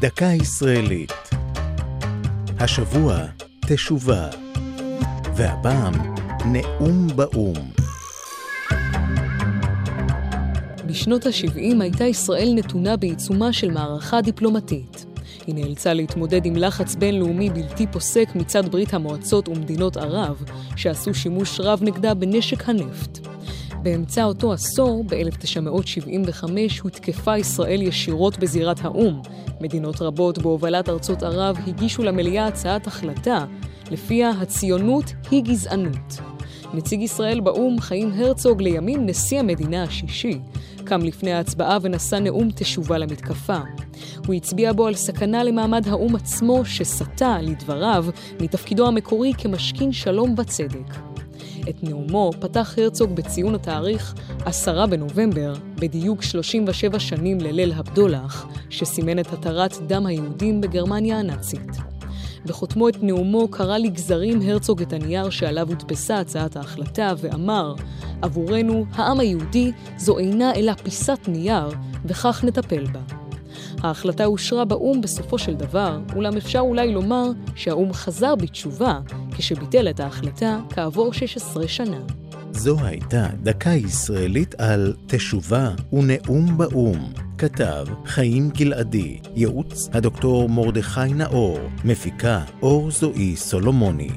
דקה ישראלית. השבוע תשובה, והפעם נאום באו"ם. בשנות ה-70 הייתה ישראל נתונה בעיצומה של מערכה דיפלומטית. היא נאלצה להתמודד עם לחץ בינלאומי בלתי פוסק מצד ברית המועצות ומדינות ערב, שעשו שימוש רב נגדה בנשק הנפט. באמצע אותו עשור, ב-1975, הותקפה ישראל ישירות בזירת האו"ם. מדינות רבות בהובלת ארצות ערב הגישו למליאה הצעת החלטה, לפיה הציונות היא גזענות. נציג ישראל באו"ם, חיים הרצוג, לימים נשיא המדינה השישי, קם לפני ההצבעה ונשא נאום תשובה למתקפה. הוא הצביע בו על סכנה למעמד האו"ם עצמו, שסטה, לדבריו, מתפקידו המקורי כמשכין שלום וצדק. את נאומו פתח הרצוג בציון התאריך 10 בנובמבר, בדיוק 37 שנים לליל הבדולח, שסימן את התרת דם היהודים בגרמניה הנאצית. בחותמו את נאומו קרא לגזרים הרצוג את הנייר שעליו הודפסה הצעת ההחלטה ואמר, עבורנו, העם היהודי, זו אינה אלא פיסת נייר, וכך נטפל בה. ההחלטה אושרה באו"ם בסופו של דבר, אולם אפשר אולי לומר שהאו"ם חזר בתשובה כשביטל את ההחלטה כעבור 16 שנה. זו הייתה דקה ישראלית על תשובה ונאום באו"ם. כתב חיים גלעדי, ייעוץ הדוקטור מרדכי נאור, מפיקה אור זועי סולומוני.